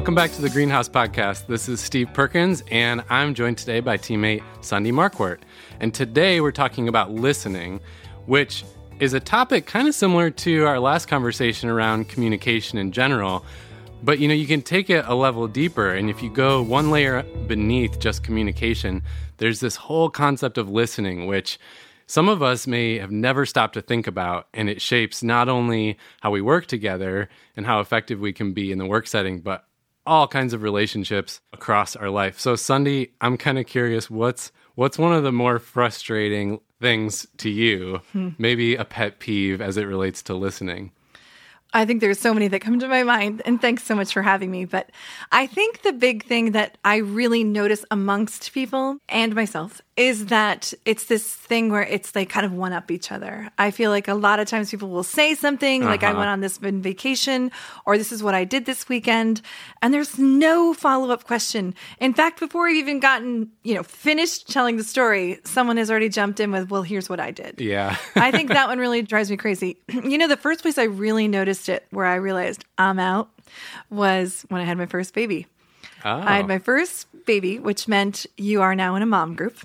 Welcome back to the Greenhouse Podcast. This is Steve Perkins, and I'm joined today by teammate Sundie Markwart. And today we're talking about listening, which is a topic kind of similar to our last conversation around communication in general. But you know, you can take it a level deeper, and if you go one layer beneath just communication, there's this whole concept of listening, which some of us may have never stopped to think about, and it shapes not only how we work together and how effective we can be in the work setting, but all kinds of relationships across our life. So, Sundie, I'm kind of curious what's what's one of the more frustrating things to you? Hmm. Maybe a pet peeve as it relates to listening. I think there's so many that come to my mind, and thanks so much for having me. But I think the big thing that I really notice amongst people and myself is that it's this thing where it's like kind of one up each other. I feel like a lot of times people will say something uh-huh. like, I uh-huh. went on this vacation, or this is what I did this weekend, and there's no follow up question. In fact, before we've even gotten, you know, finished telling the story, someone has already jumped in with, well, here's what I did. Yeah. I think that one really drives me crazy. you know, the first place I really noticed it where I realized I'm out was when I had my first baby. Oh. I had my first baby, which meant you are now in a mom group.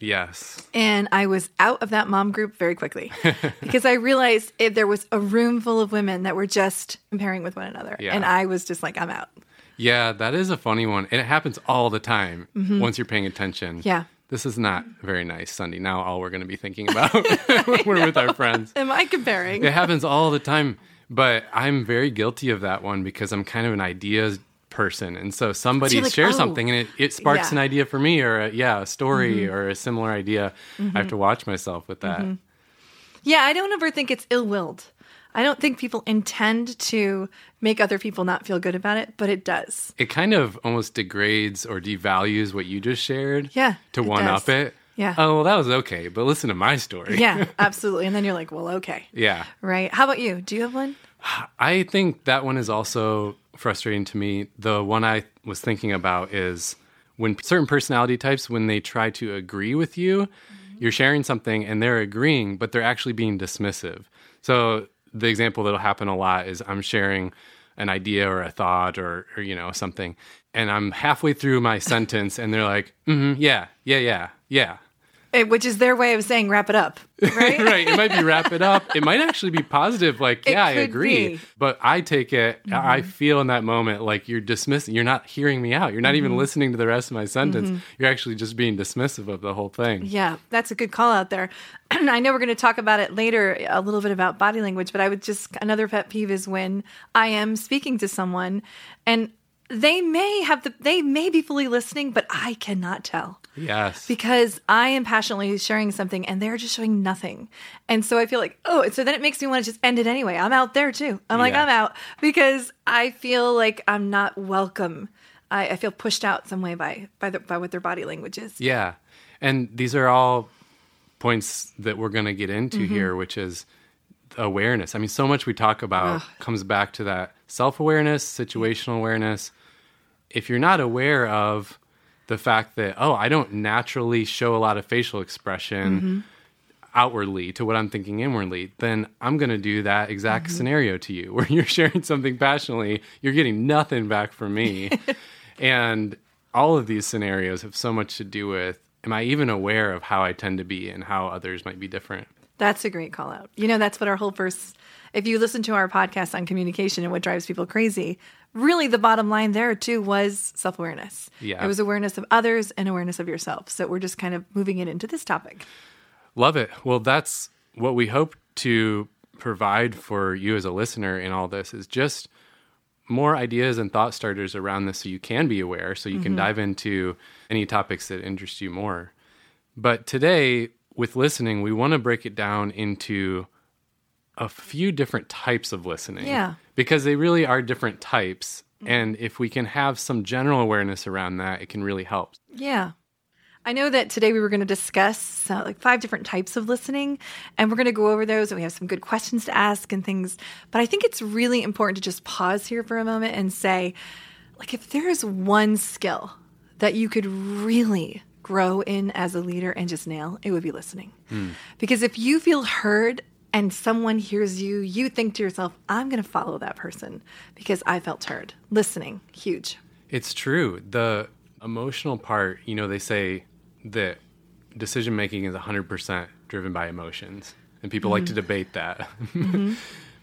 Yes. And I was out of that mom group very quickly because I realized if there was a room full of women that were just comparing with one another. Yeah. And I was just like, I'm out. Yeah, that is a funny one. And it happens all the time mm-hmm. once you're paying attention. Yeah. This is not very nice, Sundie. Now, all we're going to be thinking about when we're with our friends. Am I comparing? It happens all the time. But I'm very guilty of that one because I'm kind of an ideas person. And so somebody like, shares oh, something and it, it sparks yeah. an idea for me or a, yeah, a story mm-hmm. or a similar idea. Mm-hmm. I have to watch myself with that. Mm-hmm. Yeah, I don't ever think it's ill willed. I don't think people intend to make other people not feel good about it, but it does. It kind of almost degrades or devalues what you just shared. Yeah. To one does. up it. Yeah. Oh, well, that was okay, but listen to my story. yeah, absolutely. And then you're like, well, okay. Yeah. Right. How about you? Do you have one? I think that one is also frustrating to me. The one I was thinking about is when certain personality types, when they try to agree with you, mm-hmm. you're sharing something and they're agreeing, but they're actually being dismissive. So the example that'll happen a lot is I'm sharing an idea or a thought or, or you know something, and I'm halfway through my sentence, and they're like, mm-hmm, "Yeah, yeah, yeah, yeah," It, which is their way of saying wrap it up, right? right. It might be wrap it up. It might actually be positive, like, it yeah, I agree. Be. But I take it, mm-hmm. I feel in that moment like you're dismissing, you're not hearing me out. You're not mm-hmm. even listening to the rest of my sentence. Mm-hmm. You're actually just being dismissive of the whole thing. Yeah, that's a good call out there. I know we're going to talk about it later, a little bit about body language, but I would just, another pet peeve is when I am speaking to someone and they may have the they may be fully listening but i cannot tell. Yes. Because i am passionately sharing something and they're just showing nothing. And so i feel like oh so then it makes me want to just end it anyway. I'm out there too. I'm like yeah. i'm out. Because i feel like i'm not welcome. I, I feel pushed out some way by by the, by what their body language is. Yeah. And these are all points that we're going to get into mm-hmm. here which is awareness. I mean so much we talk about Ugh. comes back to that self-awareness situational awareness if you're not aware of the fact that oh i don't naturally show a lot of facial expression mm-hmm. outwardly to what i'm thinking inwardly then i'm going to do that exact mm-hmm. scenario to you where you're sharing something passionately you're getting nothing back from me and all of these scenarios have so much to do with am i even aware of how i tend to be and how others might be different that's a great call out you know that's what our whole first if you listen to our podcast on communication and what drives people crazy really the bottom line there too was self-awareness. Yeah. It was awareness of others and awareness of yourself. So we're just kind of moving it into this topic. Love it. Well that's what we hope to provide for you as a listener in all this is just more ideas and thought starters around this so you can be aware so you mm-hmm. can dive into any topics that interest you more. But today with listening we want to break it down into a few different types of listening. Yeah. Because they really are different types. Mm-hmm. And if we can have some general awareness around that, it can really help. Yeah. I know that today we were going to discuss uh, like five different types of listening, and we're going to go over those, and we have some good questions to ask and things. But I think it's really important to just pause here for a moment and say, like, if there is one skill that you could really grow in as a leader and just nail, it would be listening. Mm. Because if you feel heard and someone hears you, you think to yourself, I'm going to follow that person because I felt heard. Listening, huge. It's true. The emotional part, you know, they say that decision making is 100% driven by emotions, and people mm-hmm. like to debate that. Mm-hmm.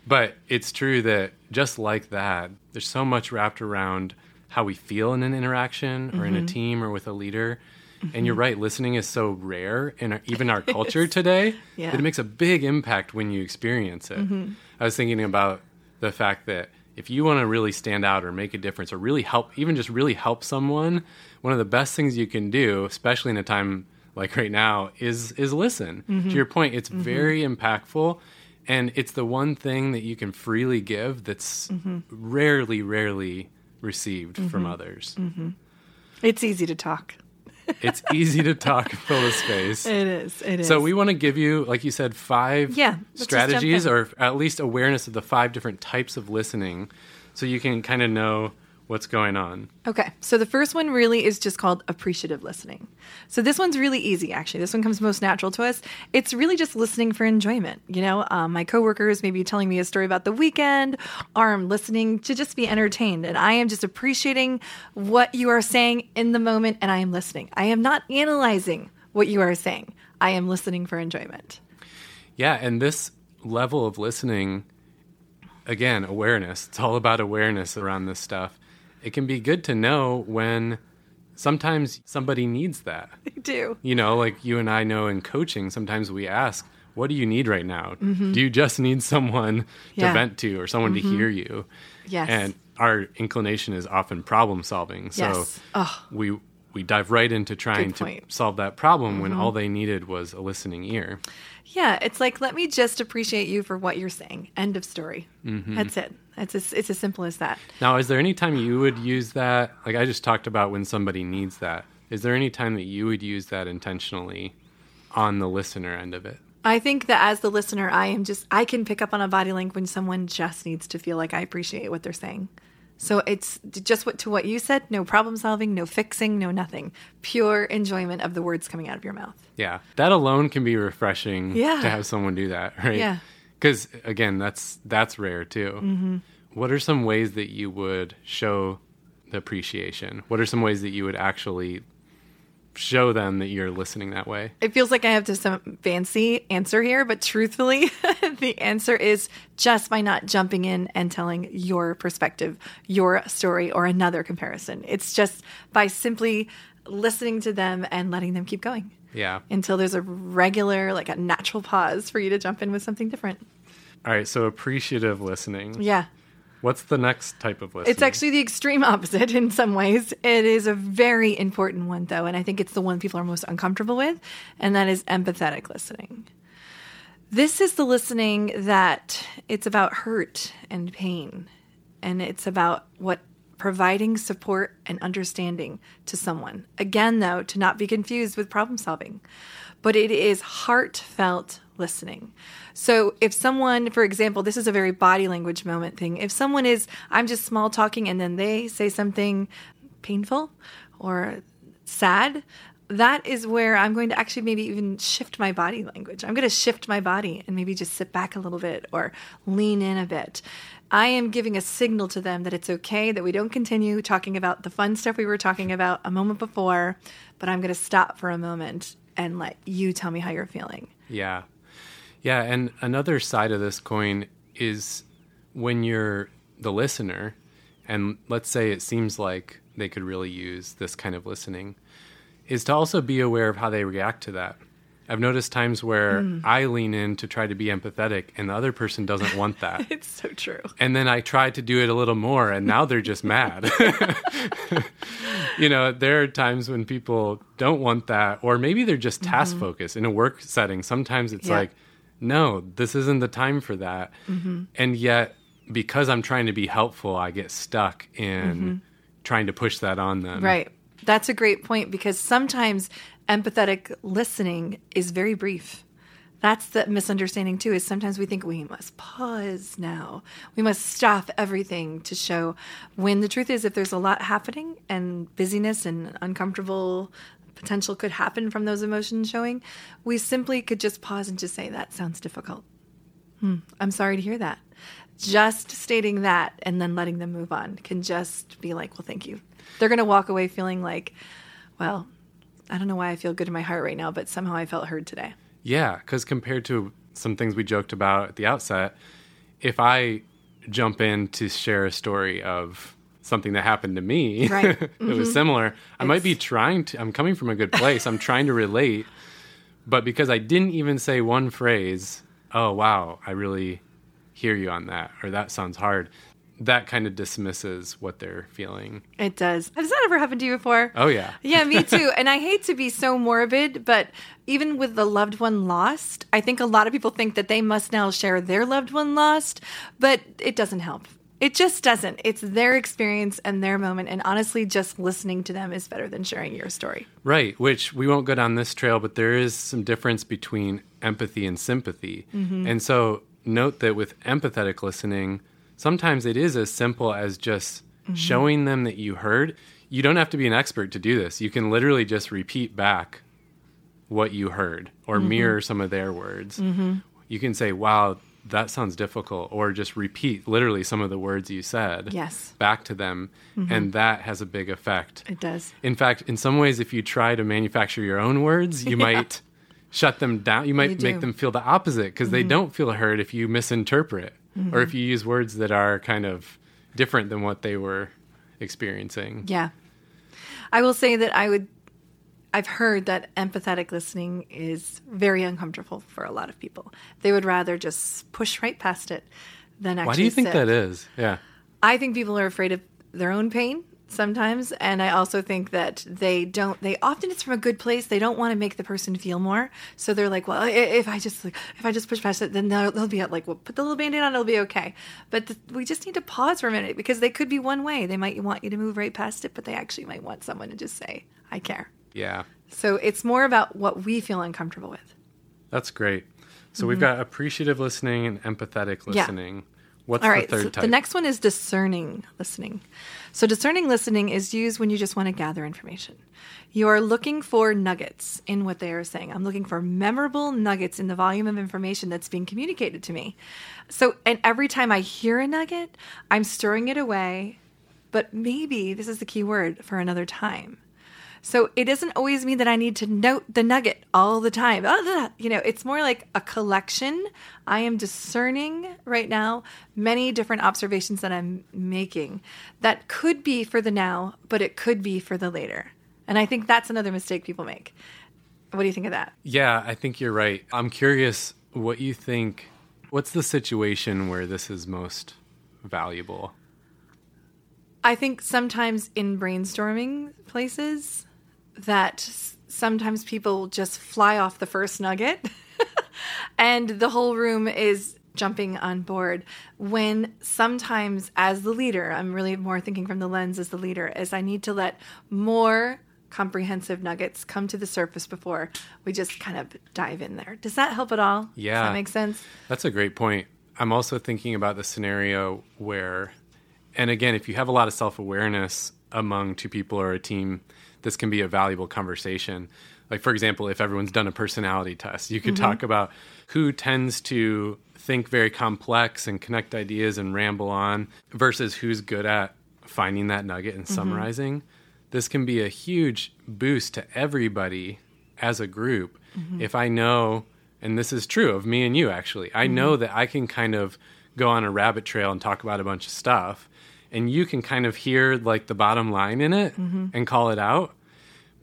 but it's true that just like that, there's so much wrapped around how we feel in an interaction or mm-hmm. in a mm-hmm. team or with a leader. Mm-hmm. And you're right, listening is so rare in our, even our culture today yeah. that it makes a big impact when you experience it. Mm-hmm. I was thinking about the fact that if you want to really stand out or make a difference or really help, even just really help someone, one of the best things you can do, especially in a time like right now, is is listen. Mm-hmm. To your point, it's mm-hmm. very impactful, and it's the one thing that you can freely give that's mm-hmm. rarely, rarely received from mm-hmm. others. Mm-hmm. It's easy to talk. It's easy to talk and fill the space. It is. It is. So we want to give you, like you said, five yeah, strategies or at least awareness of the five different types of listening so you can kind of know what's going on. Okay. So the first one really is just called appreciative listening. So this one's really easy, actually. This one comes most natural to us. It's really just listening for enjoyment. You know, um, my coworkers may be telling me a story about the weekend, or I'm listening to just be entertained. And I am just appreciating what you are saying in the moment, and I am listening. I am not analyzing what you are saying, I am listening for enjoyment. Yeah. And this level of listening, again, awareness. It's all about awareness around this stuff it can be good to know when sometimes somebody needs that. They do. You know, like you and I know in coaching, sometimes we ask, what do you need right now? Mm-hmm. Do you just need someone yeah. to vent to or someone mm-hmm. to hear you? Yes. And our inclination is often problem solving. So yes. oh. we we dive right into trying to solve that problem mm-hmm. when all they needed was a listening ear. Yeah, it's like let me just appreciate you for what you're saying. End of story. Mm-hmm. That's it. It's as, it's as simple as that. Now, is there any time you would use that? Like I just talked about when somebody needs that. Is there any time that you would use that intentionally on the listener end of it? I think that as the listener, I am just I can pick up on a body language when someone just needs to feel like I appreciate what they're saying. So it's just what to what you said, no problem solving, no fixing, no nothing. Pure enjoyment of the words coming out of your mouth. Yeah. That alone can be refreshing yeah. to have someone do that, right? Yeah. Cuz again, that's that's rare too. Mm-hmm. What are some ways that you would show the appreciation? What are some ways that you would actually show them that you're listening that way? It feels like I have to some fancy answer here, but truthfully, the answer is just by not jumping in and telling your perspective, your story, or another comparison. It's just by simply listening to them and letting them keep going. Yeah. Until there's a regular, like a natural pause for you to jump in with something different. All right. So appreciative listening. Yeah. What's the next type of listening? It's actually the extreme opposite in some ways. It is a very important one, though, and I think it's the one people are most uncomfortable with, and that is empathetic listening. This is the listening that it's about hurt and pain, and it's about what providing support and understanding to someone. Again, though, to not be confused with problem solving, but it is heartfelt listening. So if someone, for example, this is a very body language moment thing. If someone is, I'm just small talking and then they say something painful or sad, that is where I'm going to actually maybe even shift my body language. I'm going to shift my body and maybe just sit back a little bit or lean in a bit. I am giving a signal to them that it's okay that we don't continue talking about the fun stuff we were talking about a moment before, but I'm going to stop for a moment and let you tell me how you're feeling. Yeah. Yeah, and another side of this coin is when you're the listener, and let's say it seems like they could really use this kind of listening, is to also be aware of how they react to that. I've noticed times where mm. I lean in to try to be empathetic and the other person doesn't want that. it's so true. And then I try to do it a little more and now they're just mad. you know, there are times when people don't want that or maybe they're just task mm-hmm. focused in a work setting. Sometimes it's yeah. like no, this isn't the time for that. Mm-hmm. And yet, because I'm trying to be helpful, I get stuck in mm-hmm. trying to push that on them. Right. That's a great point because sometimes empathetic listening is very brief. That's the misunderstanding too. Is sometimes we think we must pause now. We must stop everything to show. When the truth is, if there's a lot happening and busyness and uncomfortable potential could happen from those emotions showing, we simply could just pause and just say, that sounds difficult. Hmm, I'm sorry to hear that. Just stating that and then letting them move on can just be like, well, thank you. They're going to walk away feeling like, well, I don't know why I feel good in my heart right now, but somehow I felt heard today. Yeah, because compared to some things we joked about at the outset, if I jump in to share a story of something that happened to me Right. it was mm-hmm. similar, I might be trying to, I'm coming from a good place, I'm trying to relate, but because I didn't even say one phrase, oh, wow, I really hear you on that, or that sounds hard, that kind of dismisses what they're feeling. It does. Has that ever happened to you before? Oh, yeah. Yeah, me too. and I hate to be so morbid, but even with the loved one lost, I think a lot of people think that they must now share their loved one lost, but it doesn't help. It just doesn't. It's their experience and their moment. And honestly, just listening to them is better than sharing your story. Right, which we won't go down this trail, but there is some difference between empathy and sympathy. Mm-hmm. And so note that with empathetic listening, sometimes it is as simple as just mm-hmm. showing them that you heard. You don't have to be an expert to do this. You can literally just repeat back what you heard or mm-hmm. mirror some of their words. You can say, wow, that sounds difficult, or just repeat literally some of the words you said Yes. back to them. And that has a big effect. It does. In fact, in some ways, if you try to manufacture your own words, you might shut them down. You might You make. Mm-hmm. them feel the opposite because they don't feel heard if you misinterpret or if you use words that are kind of different than what they were experiencing. Yeah. I will say that I would, I've heard that empathetic listening is very uncomfortable for a lot of people. They would rather just push right past it than actually Why do you think sit. that is? Yeah. I think people are afraid of their own pain sometimes and I also think that they don't they often it's from a good place they don't want to make the person feel more so they're like well if I just if I just push past it then they'll, they'll be like well put the little band-aid on it'll be okay but th- we just need to pause for a minute because they could be one way they might want you to move right past it but they actually might want someone to just say I care Yeah. so it's more about what we feel uncomfortable with That's great. So we've got appreciative listening and empathetic Mm-hmm. Yeah. listening. What's All right. the third so type? the next one is discerning listening. So discerning listening is used when you just want to gather information. You are looking for nuggets in what they are saying. I'm looking for memorable nuggets in the volume of information that's being communicated to me. So, and every time I hear a nugget, I'm storing it away. But maybe this is the key word for another time. So it doesn't always mean that I need to note the nugget all the time. Ah. You know, it's more like a collection. I am discerning right now many different observations that I'm making that could be for the now, but it could be for the later. And I think that's another mistake people make. What do you think of that? Yeah, I think you're right. I'm curious what you think. What's the situation where this is most valuable? I think sometimes in brainstorming places that sometimes people just fly off the first nugget and the whole room is jumping on board when sometimes as the leader I'm really more thinking from the lens as the leader is I need to let more comprehensive nuggets come to the surface before we just kind of dive in there. Does that help at all? Yeah. Does that make sense? That's a great point. I'm also thinking about the scenario where, and again, if you have a lot of self awareness among two people or a team, this can be a valuable conversation. Like, for example, if everyone's done a personality test, you could mm-hmm. talk about who tends to think very complex and connect ideas and ramble on versus who's good at finding that nugget and mm-hmm. summarizing. This can be a huge boost to everybody as a group. Mm-hmm. If I know, and this is true of me and you actually, I know that I can kind of go on a rabbit trail and talk about a bunch of stuff, and you can kind of hear like the bottom line in it and call it out.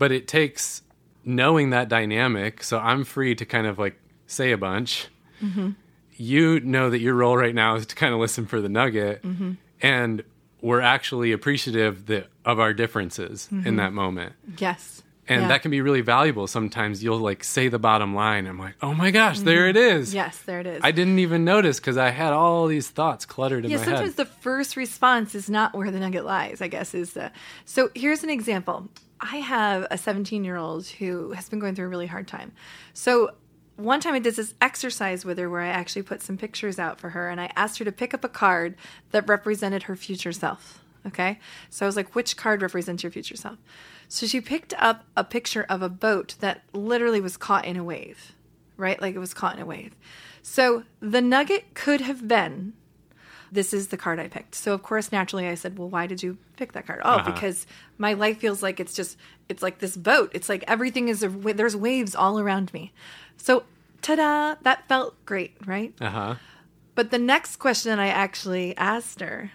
But it takes knowing that dynamic. So I'm free to kind of like say a bunch. Mm-hmm. You know that your role right now is to kind of listen for the nugget. Mm-hmm. And we're actually appreciative that, of our differences in mm-hmm. that moment. Yes. And Yeah. that can be really valuable. Sometimes you'll like say the bottom line. I'm like, oh my gosh, there it is. Yes, there it is. I didn't even notice because I had all these thoughts cluttered in yeah, my sometimes head. the first response is not where the nugget lies, I guess is the So here's an example. I have a 17-year-old who has been going through a really hard time. So one time I did this exercise with her where I actually put some pictures out for her and I asked her to pick up a card that represented her future self. Okay? So I was like, which card represents your future self? So she picked up a picture of a boat that literally was caught in a wave, right? Like it was caught in a wave. So the nugget could have been this is the card I picked. So of course, naturally, I said, "Well, why did you pick that card?" Oh, Uh-huh. because my life feels like it's just it's like this boat. It's like everything is a, there's waves all around me. So ta-da, that felt great, right? Uh huh. But the next question I actually asked her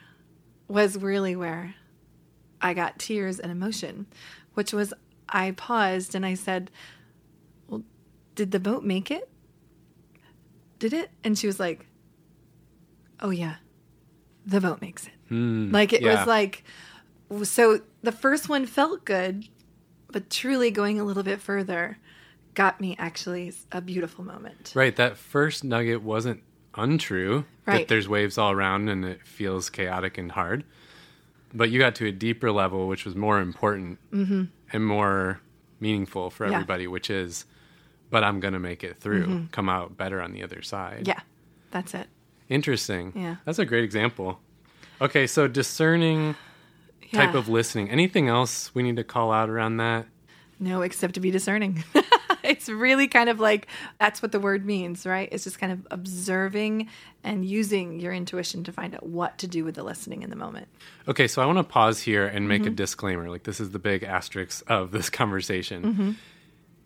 was really where I got tears and emotion, which was I paused and I said, Well, did the boat make it? Did it? And she was like, Oh, yeah, the vote makes it. like it yeah. was like, so the first one felt good, but truly going a little bit further got me actually a beautiful moment. Right. That first nugget wasn't untrue that Right. there's waves all around and it feels chaotic and hard. But you got to a deeper level, which was more important and more meaningful for Mm-hmm. Yeah. everybody, which is, but I'm going to make it through, come out better on the other side. Mm-hmm. Yeah, that's it. Interesting. Yeah. That's a great example. Okay. So discerning type of listening. Anything else we need to call out around that? No, except to be discerning. it's really kind of like that's what the word means, right? It's just kind of observing and using your intuition to find out what to do with the listening in the moment. Okay, so I want to pause here and make a Mm-hmm. disclaimer. Like, this is the big asterisk of this conversation. Mm-hmm.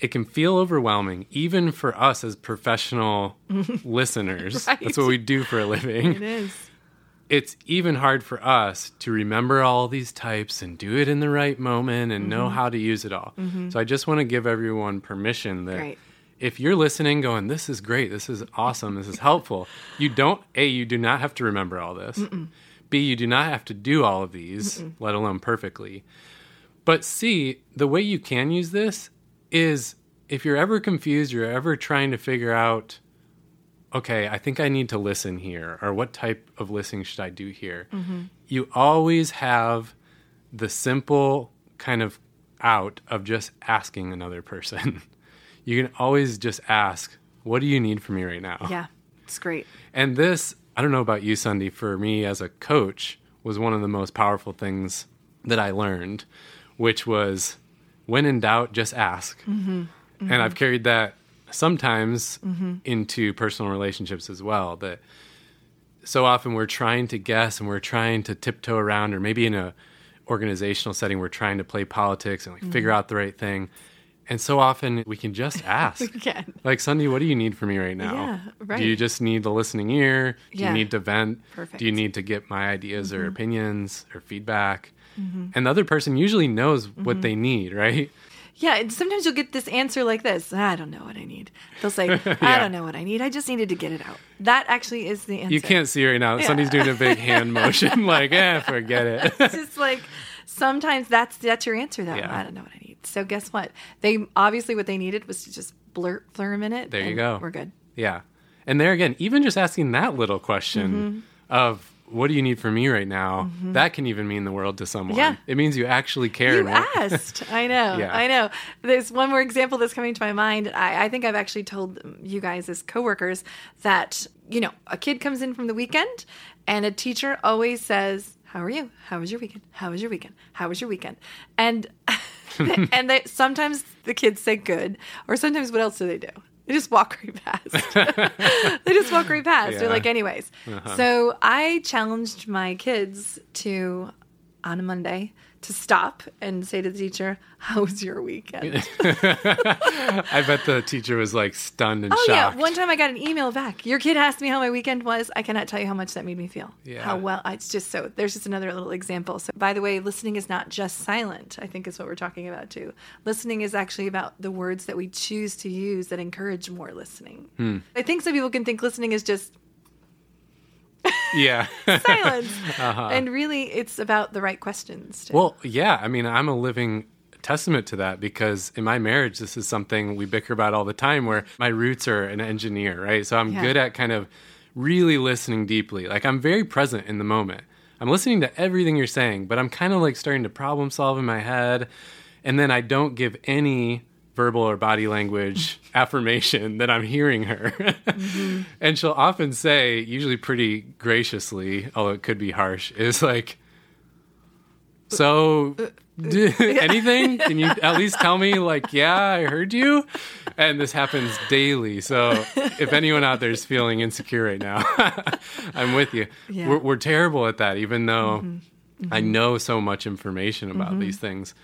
It can feel overwhelming, even for us as professional listeners. Right. That's what we do for a living. It is. It's even hard for us to remember all these types and do it in the right moment and Mm-hmm. know how to use it all. So I just want to give everyone permission that Great. if you're listening going this is great this is awesome this is helpful you don't a you do not have to remember all this b you do not have to do all of these let alone perfectly but c the way you can use this is if you're ever confused you're ever trying to figure out okay i think i need to listen here or what type of listening should i do here mm-hmm. you always have the simple kind of out of just asking another person you can always just ask, "What do you need from me right now?" Yeah, it's great. And this, I don't know about you, Sundie, for me as a coach, was one of the most powerful things that I learned, which was when in doubt, just ask. Mm-hmm. Mm-hmm. And I've carried that sometimes into personal relationships as well. That so often we're trying to guess and we're trying to tiptoe around, or maybe in a organizational setting, we're trying to play politics and like mm-hmm. figure out the right thing. And so often we can just ask. Again. Like Sundie, what do you need from me right now? Yeah, right. Do you just need the listening ear? Do Yeah. you need to vent? Perfect. Mm-hmm. Do you need to get my ideas or opinions or feedback? And the other person usually knows what Mm-hmm. they need, right? Yeah, and sometimes you'll get this answer like this I don't know what I need. They'll say, I don't know what I need. I just needed to get it out. That actually is the answer. You can't see right now. Somebody's doing a big hand motion, like, eh, forget it. it's just like sometimes that's that's your answer though. Yeah. I don't know what I need. So guess what? They obviously what they needed was to just blurt flare a minute. There you go. We're good. yeah. And there again, even just asking that little question Mm-hmm. of, what do you need from me right now? Mm-hmm. That can even mean the world to someone. Yeah. It means you actually care. You want- asked. I know. Yeah. I know. There's one more example that's coming to my mind. I, I think I've actually told you guys as coworkers that, you know, a kid comes in from the weekend and a teacher always says, How are you? How was your weekend? How was your weekend? How was your weekend? And and they sometimes the kids say good, or sometimes what else do they do? They just walk right past. they just walk right past. Yeah. They're like, anyways. Uh-huh. So I challenged my kids to on a Monday to stop and say to the teacher, "How was your weekend?" I bet the teacher was like stunned and oh shocked. yeah, one time I got an email back. Your kid asked me how my weekend was. I cannot tell you how much that made me feel. Yeah. How well. It's just so. There's just another little example. So by the way, listening is not just silent. I think is what we're talking about too. Listening is actually about the words that we choose to use that encourage more listening. Hmm. I think some people can think listening is just yeah. silence, and really, it's about the right questions. too. Uh-huh. Well, yeah. I mean, I'm a living testament to that because in my marriage, this is something we bicker about all the time where my roots are an engineer, right? So I'm Yeah. good at kind of really listening deeply. Like, I'm very present in the moment. I'm listening to everything you're saying, but I'm kind of like starting to problem solve in my head. And then I don't give any verbal or body language affirmation that I'm hearing her. Mm-hmm. And she'll often say, usually pretty graciously, although it could be harsh, is like, so D- anything? Can you at least tell me, like, yeah, I heard you? And this happens daily. So if anyone out there is feeling insecure right now, I'm with you. Yeah. We're, we're terrible at that, even though mm-hmm. I mm-hmm. know so much information about these things.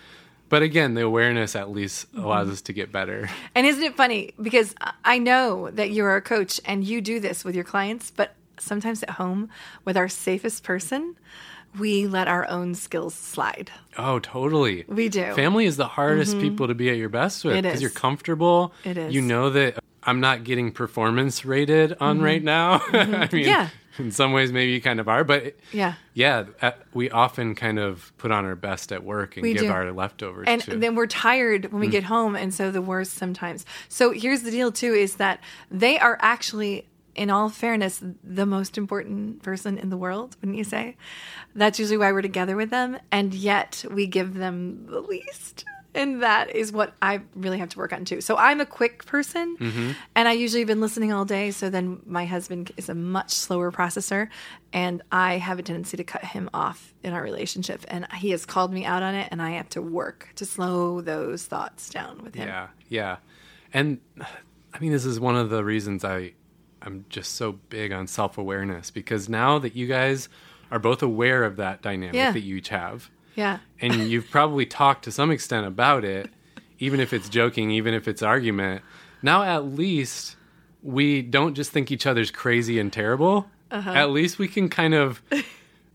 But again, the awareness at least mm-hmm. allows us to get better. And isn't it funny? Because I know that you're a coach and you do this with your clients, but sometimes at home with our safest person, we let our own skills slide. Oh, totally. We do. Family is the hardest mm-hmm. people to be at your best with because you're comfortable. It is. You know that I'm not getting performance rated on mm-hmm. right now. I mean, Mm-hmm. Yeah. in some ways, maybe you kind of are, but Yeah. yeah, uh, we often kind of put on our best at work and We give do. our leftovers and then we're tired when we get home and so the worst sometimes so here's the deal too is that they are actually in all fairness the most important person in the world wouldn't you say that's usually why we're together with them and yet we give them the least and that is what I really have to work on too. So I'm a quick person, mm-hmm. and I usually have been listening all day. So then my husband is a much slower processor, and I have a tendency to cut him off in our relationship. And he has called me out on it, and I have to work to slow those thoughts down with him. Yeah, yeah. And I mean, this is one of the reasons I I'm just so big on self awareness because now that you guys are both aware of that dynamic Yeah. that you each have, Yeah. and you've probably talked to some extent about it, even if it's joking, even if it's argument. Now at least we don't just think each other's crazy and terrible. Uh-huh. At least we can kind of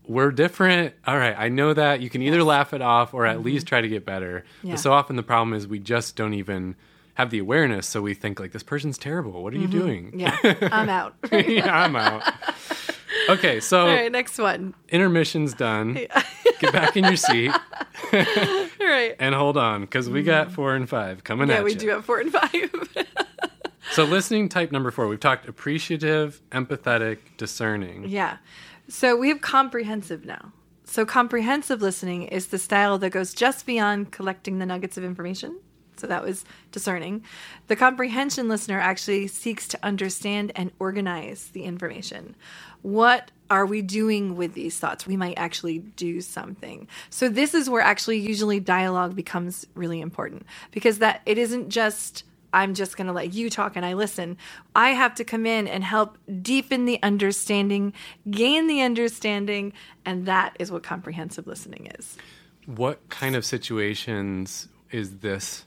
we're different. All right, I know that. You can either laugh it off or at least try to get better. Mm-hmm. Yeah. But so often the problem is we just don't even have the awareness, so we think like this person's terrible. What are you doing? Mm-hmm. Yeah. I'm out. yeah, I'm out. Okay, so right. Next one. intermission's done. Get back in your seat All right. and hold on because we got four and five coming. Yeah, at we do have four and five. So listening type number four, we've talked appreciative, empathetic, discerning. Yeah. So we have comprehensive now. So comprehensive listening is the style that goes just beyond collecting the nuggets of information. So that was discerning. The comprehension listener actually seeks to understand and organize the information. What are we doing with these thoughts? We might actually do something. So this is where actually usually dialogue becomes really important because that it isn't just I'm just going to let you talk and I listen. I have to come in and help deepen the understanding, gain the understanding, and that is what comprehensive listening is. What kind of situations is this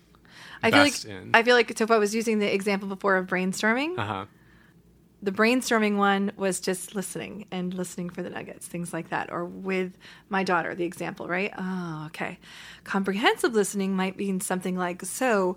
I feel like in? I feel like so if I was using the example before of brainstorming, uh huh. the brainstorming one was just listening and listening for the nuggets, things like that. Or with my daughter, the example, right? Oh, okay. Comprehensive listening might mean something like, so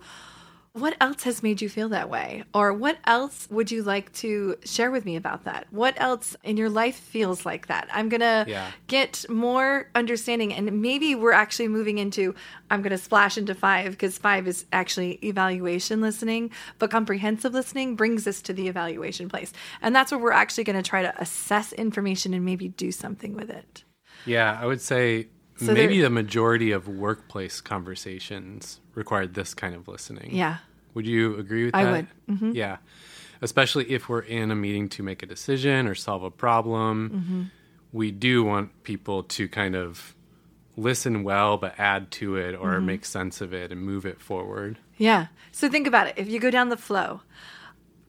what else has made you feel that way? Or what else would you like to share with me about that? What else in your life feels like that? I'm going to Yeah. get more understanding. And maybe we're actually moving into, I'm going to splash into five because five is actually evaluation listening, but comprehensive listening brings us to the evaluation place. And that's where we're actually going to try to assess information and maybe do something with it. Yeah, I would say So maybe the majority of workplace conversations required this kind of listening. Yeah. Would you agree with that? I would. Mm-hmm. Yeah. Especially if we're in a meeting to make a decision or solve a problem. Mm-hmm. We do want people to kind of listen well, but add to it or Mm-hmm. make sense of it and move it forward. Yeah. So think about it. If you go down the flow,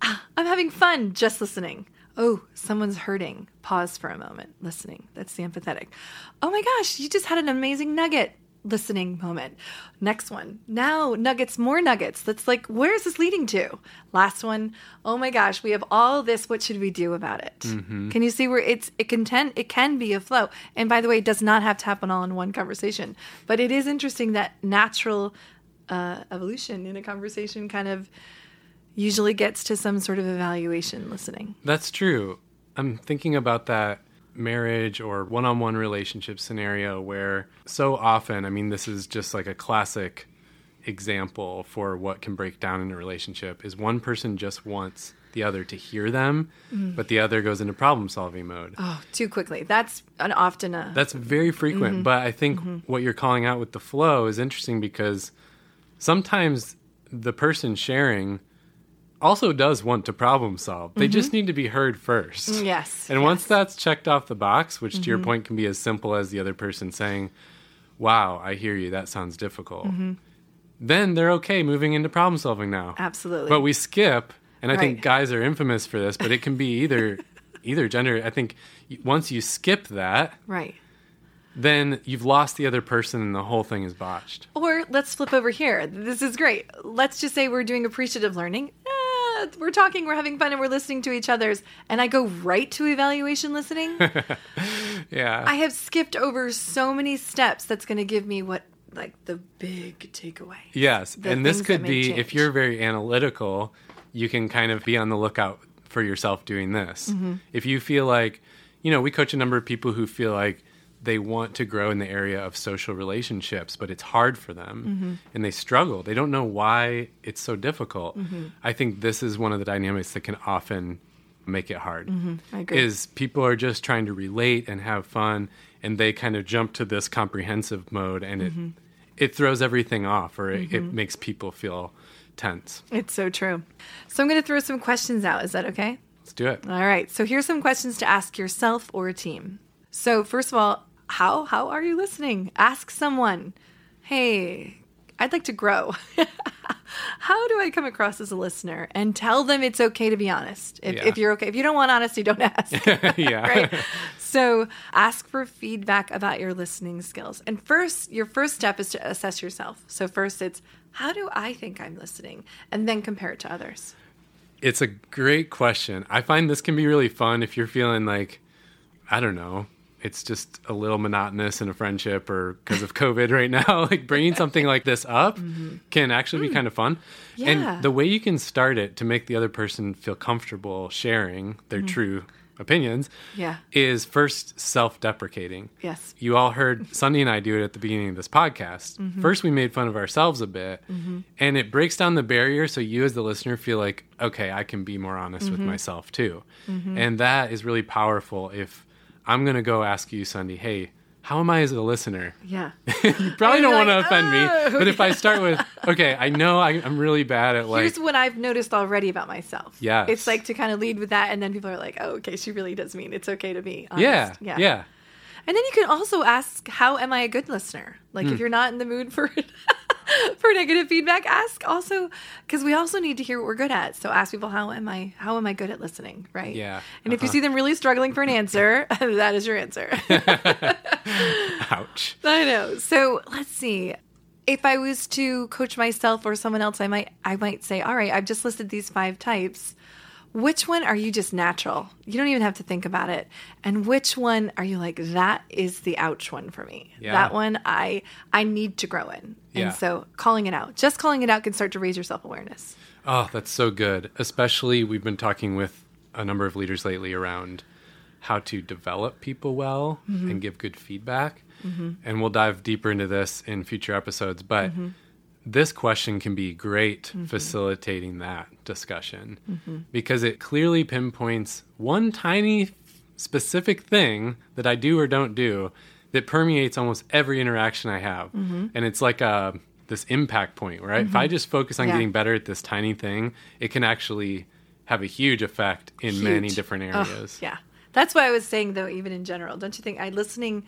"Ah, I'm having fun just listening. Oh, someone's hurting. Pause for a moment. Listening. That's the empathetic. Oh my gosh, you just had an amazing nugget. Listening moment. Next one. Now, nuggets, more nuggets. That's like, where is this leading to? Last one. Oh my gosh, we have all this. What should we do about it? Can you see where it's it can tend, it can be a flow. And by the way, it does not have to happen all in one conversation. But it is interesting that natural uh, evolution in a conversation kind of usually gets to some sort of evaluation listening. That's true. I'm thinking about that marriage or one on one relationship scenario where so often, I mean, this is just like a classic example for what can break down in a relationship is one person just wants the other to hear them, mm. but the other goes into problem solving mode. Oh, too quickly. That's an often a That's very frequent, mm-hmm. but I think mm-hmm. what you're calling out with the flow is interesting because sometimes the person sharing also does want to problem solve. They just mm-hmm. need to be heard first. Mm, yes. And once that's checked off the box, which to your mm-hmm. point can be as simple as the other person saying, wow, I hear you. That sounds difficult. Mm-hmm. Then they're okay moving into problem solving now. Absolutely. But we skip, and I think guys are infamous for this, but it can be either either gender. I think once you skip that, right. then you've lost the other person and the whole thing is botched. Or let's flip over here. This is great. Let's just say we're doing appreciative learning. Eh, Ah, we're talking, we're having fun, and we're listening to each other's. And I go right to evaluation listening. Yeah. I have skipped over so many steps that's going to give me what, like, the big takeaway. Yes, and this could be make if you're very analytical, you can kind of be on the lookout for yourself doing this. Mm-hmm. If you feel like, you know, we coach a number of people who feel like they want to grow in the area of social relationships, but it's hard for them Mm-hmm. and they struggle. They don't know why it's so difficult. Mm-hmm. I think this is one of the dynamics that can often make it hard. Mm-hmm. I agree. Is people are just trying to relate and have fun and they kind of jump to this comprehensive mode and Mm-hmm. it it throws everything off or it, it makes people feel tense. It's so true. So I'm going to throw some questions out. Is that okay? Let's do it. All right. So here's some questions to ask yourself or a team. So first of all, how how are you listening? Ask someone, "Hey, I'd like to grow. how do I come across as a listener?" And tell them it's okay to be honest. If, Yeah. if you're okay, if you don't want honesty, don't ask. yeah. right? So ask for feedback about your listening skills. And first, your first step is to assess yourself. So first, it's how do I think I'm listening, and then compare it to others. It's a great question. I find this can be really fun if you're feeling like, I don't know, it's just a little monotonous in a friendship or because of COVID right now. Like bringing something like this up can actually be kind of fun. Mm-hmm. Hmm. Yeah. And the way you can start it to make the other person feel comfortable sharing their true opinions Mm-hmm. Yeah. is first self deprecating. Yes. You all heard Sundie and I do it at the beginning of this podcast. Mm-hmm. First, we made fun of ourselves a bit, and it breaks down the barrier so you, as the listener, feel like, okay, I can be more honest Mm-hmm. with myself too. And that is really powerful if I'm going to go ask you, Sundie, hey, how am I as a listener? Yeah. You probably don't you're want to offend "Oh." me, but if I start with, okay, I know I, I'm really bad at like, Here's what I've noticed already about myself. Yeah. It's like to kind of lead with that, and then people are like, oh, okay, she really does mean it's okay to be honest. yeah, yeah, And then you can also ask, how am I a good listener? Like, Hmm. if you're not in the mood for for negative feedback, ask also because we also need to hear what we're good at. So ask people, how am I? How am I good at listening? Right. Yeah. And if you Uh-huh. see them really struggling for an answer, that is your answer. ouch. I know. So let's see. If I was to coach myself or someone else, I might I might say, all right, I've just listed these five types. Which one are you just natural? You don't even have to think about it. And which one are you like that is the ouch one for me? Yeah. That one I I need to grow in. Yeah. And so calling it out, just calling it out can start to raise your self-awareness. Oh, that's so good. Especially, we've been talking with a number of leaders lately around how to develop people well Mm-hmm. and give good feedback. And we'll dive deeper into this in future episodes. But Mm-hmm. This question can be great mm-hmm. facilitating that discussion mm-hmm. because it clearly pinpoints one tiny specific thing that I do or don't do that permeates almost every interaction I have. Mm-hmm. And it's like a this impact point, right? If I mm-hmm. just focus on Yeah. getting better at this tiny thing, it can actually have a huge effect in many different areas. yeah. That's why I was saying though, even in general, don't you think I listening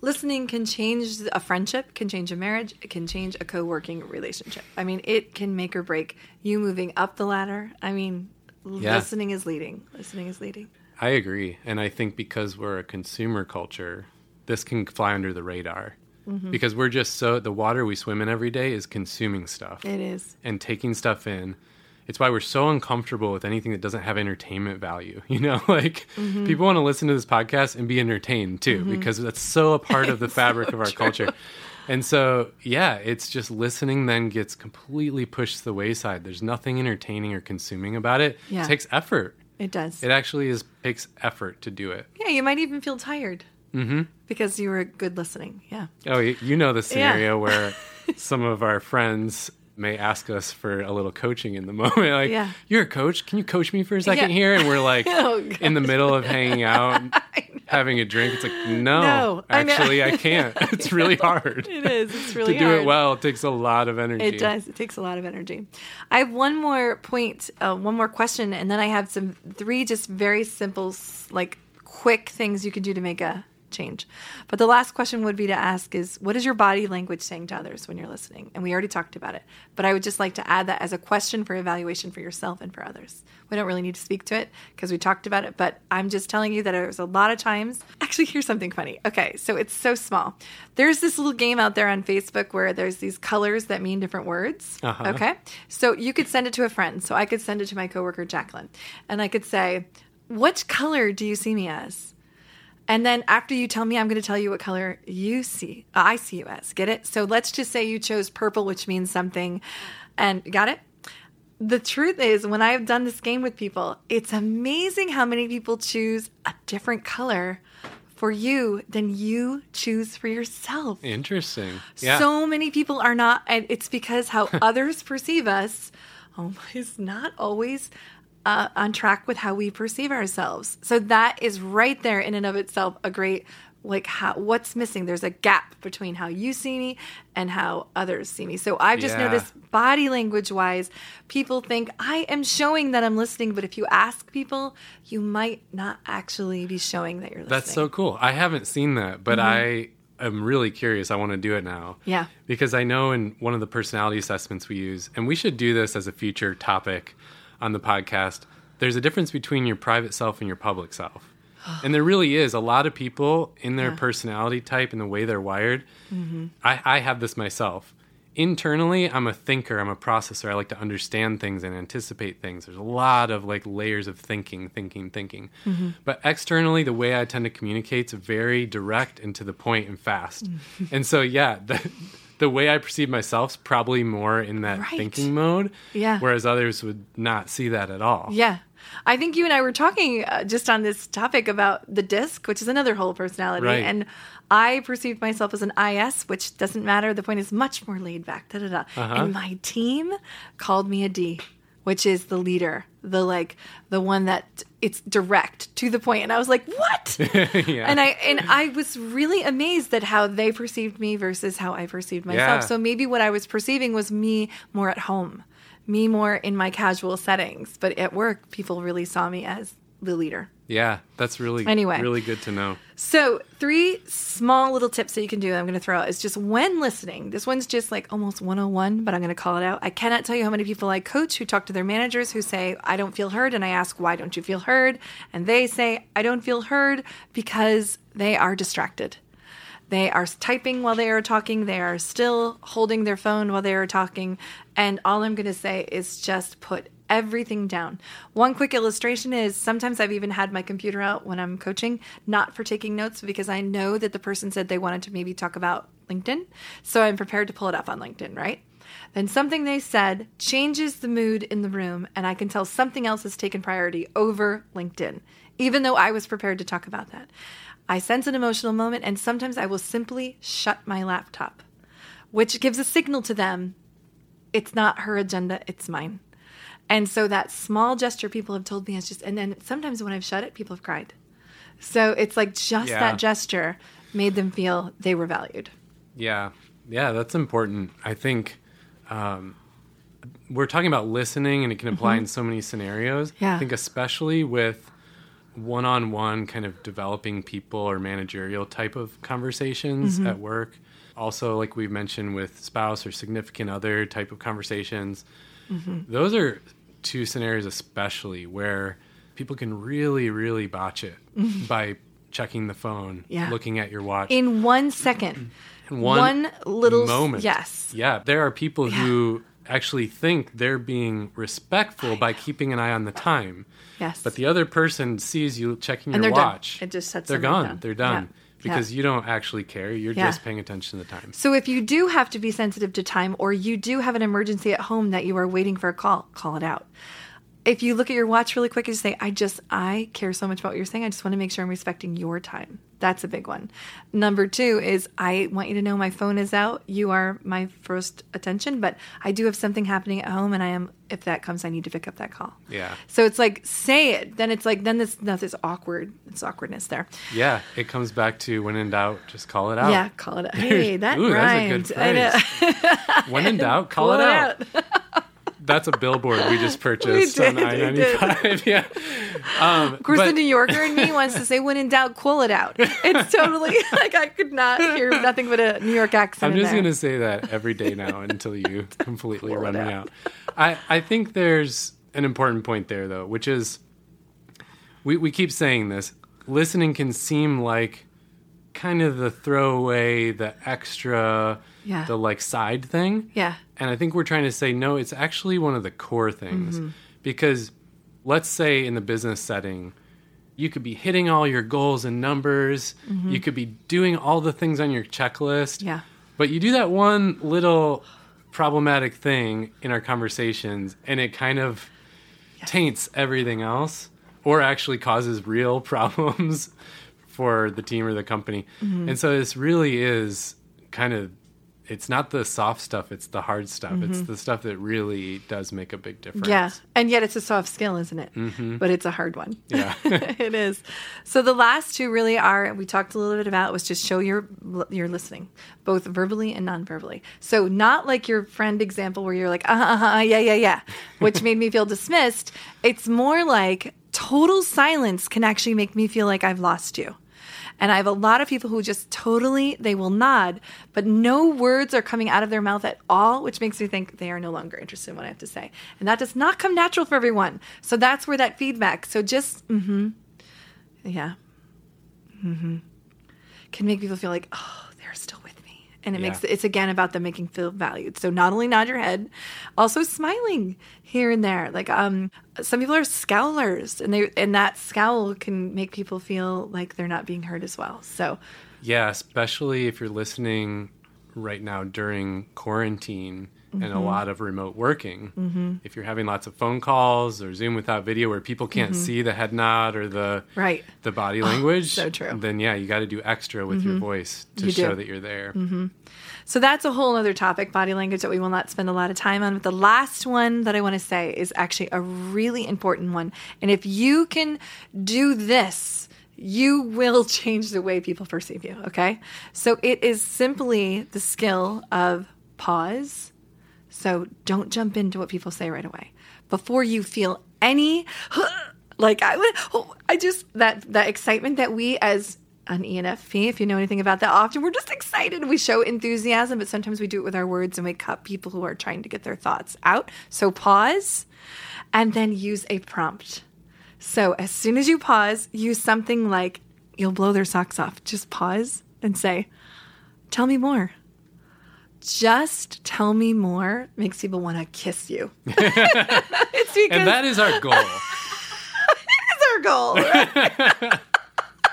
listening can change a friendship, can change a marriage, it can change a co-working relationship. I mean, it can make or break you moving up the ladder. I mean, Yeah. listening is leading. Listening is leading. I agree. And I think because we're a consumer culture, this can fly under the radar. Mm-hmm. Because we're just so, the water we swim in every day is consuming stuff It is. and taking stuff in. It's why we're so uncomfortable with anything that doesn't have entertainment value. You know, like Mm-hmm. people want to listen to this podcast and be entertained too, because that's so a part of the fabric of our culture. And so, yeah, it's just listening then gets completely pushed to the wayside. There's nothing entertaining or consuming about it. Yeah. It takes effort. It does. It actually is takes effort to do it. yeah, you might even feel tired. Mm-hmm. Because you were good listening. Yeah. Oh, you know the scenario where some of our friends may ask us for a little coaching in the moment. Like, Yeah. you're a coach. Can you coach me for a second Yeah. here? And we're like Oh, in the middle of hanging out, having a drink. It's like, no, No, actually, I, can't. It's really hard. It is. It's really hard. to do hard. it well, it takes a lot of energy. It does. It takes a lot of energy. I have one more point, uh, one more question, and then I have some three just very simple, like quick things you can do to make a change. But the last question would be to ask is what is your body language saying to others when you're listening? And we already talked about it. But I would just like to add that as a question for evaluation for yourself and for others. We don't really need to speak to it because we talked about it, but I'm just telling you that there's a lot of times. Actually, here's something funny. Okay, so it's so small. There's this little game out there on Facebook where there's these colors that mean different words. Uh-huh. Okay, so you could send it to a friend. So I could send it to my coworker Jacqueline, and I could say, "Which color do you see me as?" And then after you tell me, I'm going to tell you what color you see. Uh, I see you as. Get it? So let's just say you chose purple, which means something. And got it? The truth is, when I've done this game with people, it's amazing how many people choose a different color for you than you choose for yourself. Interesting. Yeah. So many people are not, and it's because how others perceive us oh, is not always uh, on track with how we perceive ourselves. So that is right there in and of itself a great like how what's missing there's a gap between how you see me and how others see me so i've just Yeah. noticed body language wise people think i am showing that i'm listening but if you ask people you might not actually be showing that you're listening That's so cool. I haven't seen that, but I am really curious. I want to do it now. Mm-hmm. Yeah. Because I know in one of the personality assessments we use, and we should do this as a future topic on the podcast, there's a difference between your private self and your public self. And there really is a lot of people in their Yeah. Mm-hmm. personality type and the way they're wired. I, I have this myself. Internally, I'm a thinker, I'm a processor. I like to understand things and anticipate things. There's a lot of like layers of thinking, thinking, thinking. Mm-hmm. But externally, the way I tend to communicate is very direct and to the point and fast. Mm-hmm. and so, yeah, the, the way I perceive myself is probably more in that Right. thinking mode. Yeah. Whereas others would not see that at all. Yeah. I think you and I were talking uh, just on this topic about the DISC, which is another whole personality. Right. And I perceived myself as an IS, which doesn't matter. The point is much more laid back. Da, da, da. Uh-huh. And my team called me a D, which is the leader, the like, the one that it's direct to the. And I was like, what? yeah. And I and I was really amazed at how they perceived me versus how I perceived myself. Yeah. So maybe what I was perceiving was me more at home, me more in my casual settings. But at work, people really saw me as the leader. yeah, that's really, Anyway. really good to know. So, three small little tips that you can do I'm going to throw out is just when listening. This one's just like almost 101, but I'm going to call it out. I cannot tell you how many people I coach who talk to their managers who say, I don't feel heard. And I ask, why don't you feel heard? And they say, I don't feel heard because they are distracted. They are typing while they are talking. They are still holding their phone while they are talking. And all I'm going to say is just put everything down. One quick illustration is sometimes I've even had my computer out when I'm coaching, not for taking notes because I know that the person said they wanted to maybe talk about LinkedIn. So I'm prepared to pull it up on LinkedIn, right? Then something they said changes the mood in the room, and I can tell something else has taken priority over LinkedIn, even though I was prepared to talk about that. I sense an emotional moment, and sometimes I will simply shut my laptop, which gives a signal to them it's not her agenda, it's mine. And so that small gesture people have told me is just, and then sometimes when I've shut it, people have cried. So it's like just Yeah. that gesture made them feel they were valued. Yeah, yeah, that's important. I think um, we're talking about listening, and it can apply in so many scenarios. Mm-hmm. Yeah. I think especially with one-on-one kind of developing people or managerial type of conversations Mm-hmm. at work. Also, like we mentioned with spouse or significant other type of conversations, Mm-hmm. those are two scenarios especially where people can really, really botch it by checking the phone. Yeah. looking at your watch In one second, in one, little moment. Yes. Yeah, there are people who actually think they're being respectful by keeping an eye on the time, Yes. but the other person sees you checking And your they're done. watch. It just shuts They're gone. down. They're done Yeah. Because Yeah. you don't actually care. You're Yeah. just paying attention to the time. So if you do have to be sensitive to time or you do have an emergency at home that you are waiting for a call, call it out. If you look at your watch really quick and say, I just, I care so much about what you're saying. I just want to make sure I'm respecting your time. That's a big one. Number two is I want you to know my phone is out. You are my first attention, but I do have something happening at home and I am, if that comes, I need to pick up that call. Yeah. So it's like, say it. Then it's like, then this, nothing's awkward. It's awkwardness there. Yeah, it comes back to when in doubt, just call it out. Yeah, call it. Out. Hey, that Ooh, that's a good know. When in doubt, call Pull it out. that's a billboard we just purchased We on did, I ninety five. Yeah. Um, Of course, but- the New Yorker in me wants to say, "When in doubt, cool it out." It's totally like I could not hear nothing but a New York accent. I'm just going to say that every day now until you completely run me out. out. I, I think there's an important point there, though, which is we, we keep saying this listening can seem like kind of the throwaway, the extra, Yeah. the like side thing. Yeah. And I think we're trying to say, no, it's actually one of the core things. Mm-hmm. Because let's say in the business setting, you could be hitting all your goals and numbers, you could be doing all the things on your checklist. Mm-hmm. Yeah. But you do that one little problematic thing in our conversations, and it kind of taints everything else or actually causes real problems for the team or the company. Mm-hmm. And so this really is kind of it's not the soft stuff, it's the hard stuff. It's the stuff that really does make a big difference. Mm-hmm. Yeah, and yet it's a soft skill, isn't it? But it's a hard one. Yeah. it is. So the last two really are we talked a little bit about was just show your your listening, both verbally and non-verbally. So not like your friend example where you're like uh huh uh-huh, yeah yeah yeah, which made me feel dismissed. It's more like total silence can actually make me feel like I've lost you. And I have a lot of people who just totally, they will nod, but no words are coming out of their mouth at all, which makes me think they are no longer interested in what I have to say. And that does not come natural for everyone. So that's where that feedback. So just, mm hmm. Yeah. Mm hmm. Can make people feel like, oh, they're still. And it Yeah. makes it's again about them making feel valued. So not only nod your head, also smiling here and there. Like um some people are scowlers and they and that scowl can make people feel like they're not being heard as well. So Yeah, especially if you're listening right now during quarantine and Mm-hmm. a lot of remote working. If you're having lots of phone calls or Zoom without video where people can't see the head nod or the Mm-hmm. Right. the body language, so true. Mm-hmm. then yeah, you got to do extra with your voice to You show do. that you're there. So that's a whole other topic, body language, that we will not spend a lot of time on. But the last one that I want to say is actually a really important one. And if you can do this, you will change the way people perceive you. Okay. So it is simply the skill of pause. So don't jump into what people say right away. Before you feel any, like I would, I just, that, that excitement that we as an ENFP, if you know anything about that, often we're just excited. We show enthusiasm, but sometimes we do it with our words and we cut people who are trying to get their thoughts out. So pause and then use a prompt. So as soon as you pause, use something like you'll blow their socks off. Just pause and say, Tell me more. Just tell me more makes people want to kiss you. it's because And that is our goal. is our goal. right?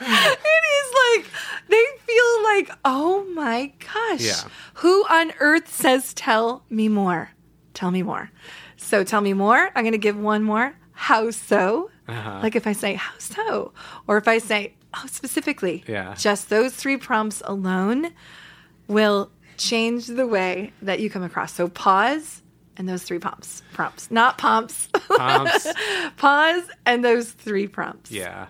it is like they feel like, oh my gosh, Yeah. who on earth says tell me more? Tell me more. So tell me more. I'm going to give one more. How so? Uh-huh. Like if I say how so, or if I say oh specifically, Yeah. just those three prompts alone will change the way that you come across. So pause and those three prompts, prompts, not pomps. Pomps. pause and those three prompts. Yeah.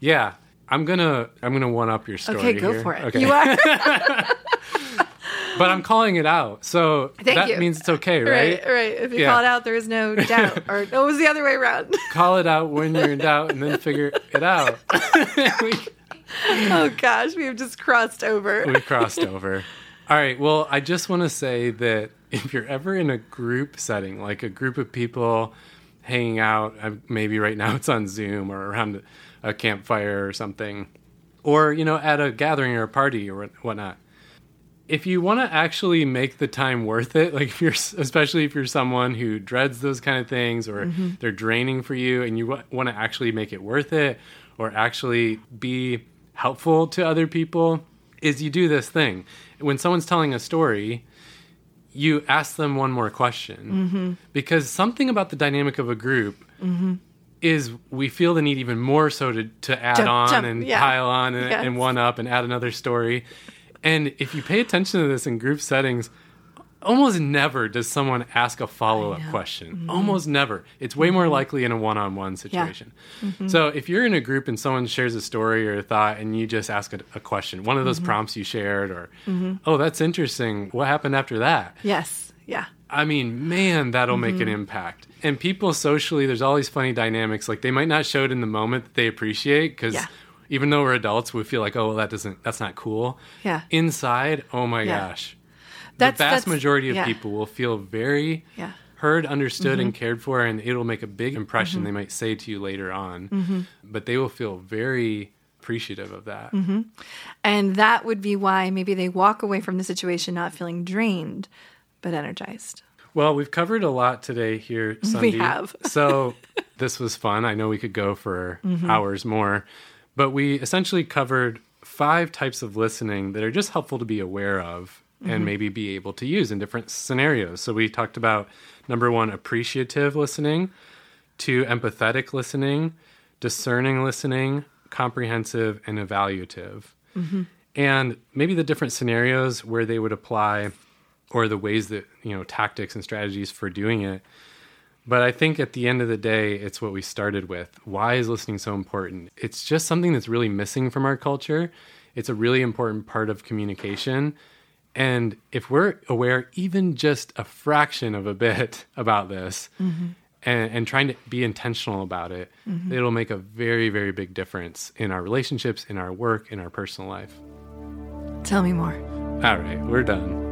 Yeah. I'm gonna I'm gonna one up your story. Okay, go here. for it. Okay. You are but I'm calling it out. So Thank that you. means it's okay, right? right. Right. If you Yeah. call it out, there is no doubt. Or no, it was the other way around. Call it out when you're in doubt and then figure it out. oh gosh, we have just crossed over. we crossed over. All right. Well, I just want to say that if you're ever in a group setting, like a group of people hanging out, uh, maybe right now it's on Zoom or around a campfire or something, or, you know, at a gathering or a party or whatnot. If you want to actually make the time worth it, like if you're, especially if you're someone who dreads those kind of things or they're draining for you and you want to actually make it worth it or actually be helpful to other people, is you do this thing. When someone's telling a story, you ask them one more question mm-hmm. because something about the dynamic of a group mm-hmm. is we feel the need even more so to, to add Jump, on jump, and yeah. pile on and, Yes. and one up and add another story. And if you pay attention to this in group settings, almost never does someone ask a follow up question. Mm-hmm. Almost never. It's way more likely in a one on one situation. Mm-hmm. So if you're in a group and someone shares a story or a thought and you just ask a, a question, one of those Mm-hmm. prompts you shared, or, oh, that's interesting. What happened after that? Yes. Yeah. I mean, man, that'll make Mm-hmm. an impact. And people socially, there's all these funny dynamics. Like they might not show it in the moment that they appreciate because Yeah. even though we're adults, we feel like, oh, well, that doesn't, that's not cool. Yeah. Inside, oh my Yeah. gosh, That's the vast that's- majority of yeah. people will feel very Yeah. Mm-hmm. heard, understood, and cared for, and it'll make a big impression. They might say to you later on, Mm-hmm. but they will feel very appreciative of that. Mm-hmm. And that would be why maybe they walk away from the situation not feeling drained, but energized. Well, we've covered a lot today here, Sundie. We have. so this was fun. I know we could go for Mm-hmm. hours more, but we essentially covered five types of listening that are just helpful to be aware of Mm-hmm. and maybe be able to use in different scenarios. So we talked about number one, appreciative listening, two, empathetic listening, discerning listening, comprehensive, and evaluative. And maybe the different scenarios where they would apply or the ways that, you know, tactics and strategies for doing it. But I think at the end of the day, it's what we started with. Why is listening so important? It's just something that's really missing from our culture. It's a really important part of communication. And if we're aware even just a fraction of a bit about this mm-hmm. and, and trying to be intentional about it, mm-hmm. it'll make a very, very big difference in our relationships, in our work, in our personal life. Tell me more. All right, we're done.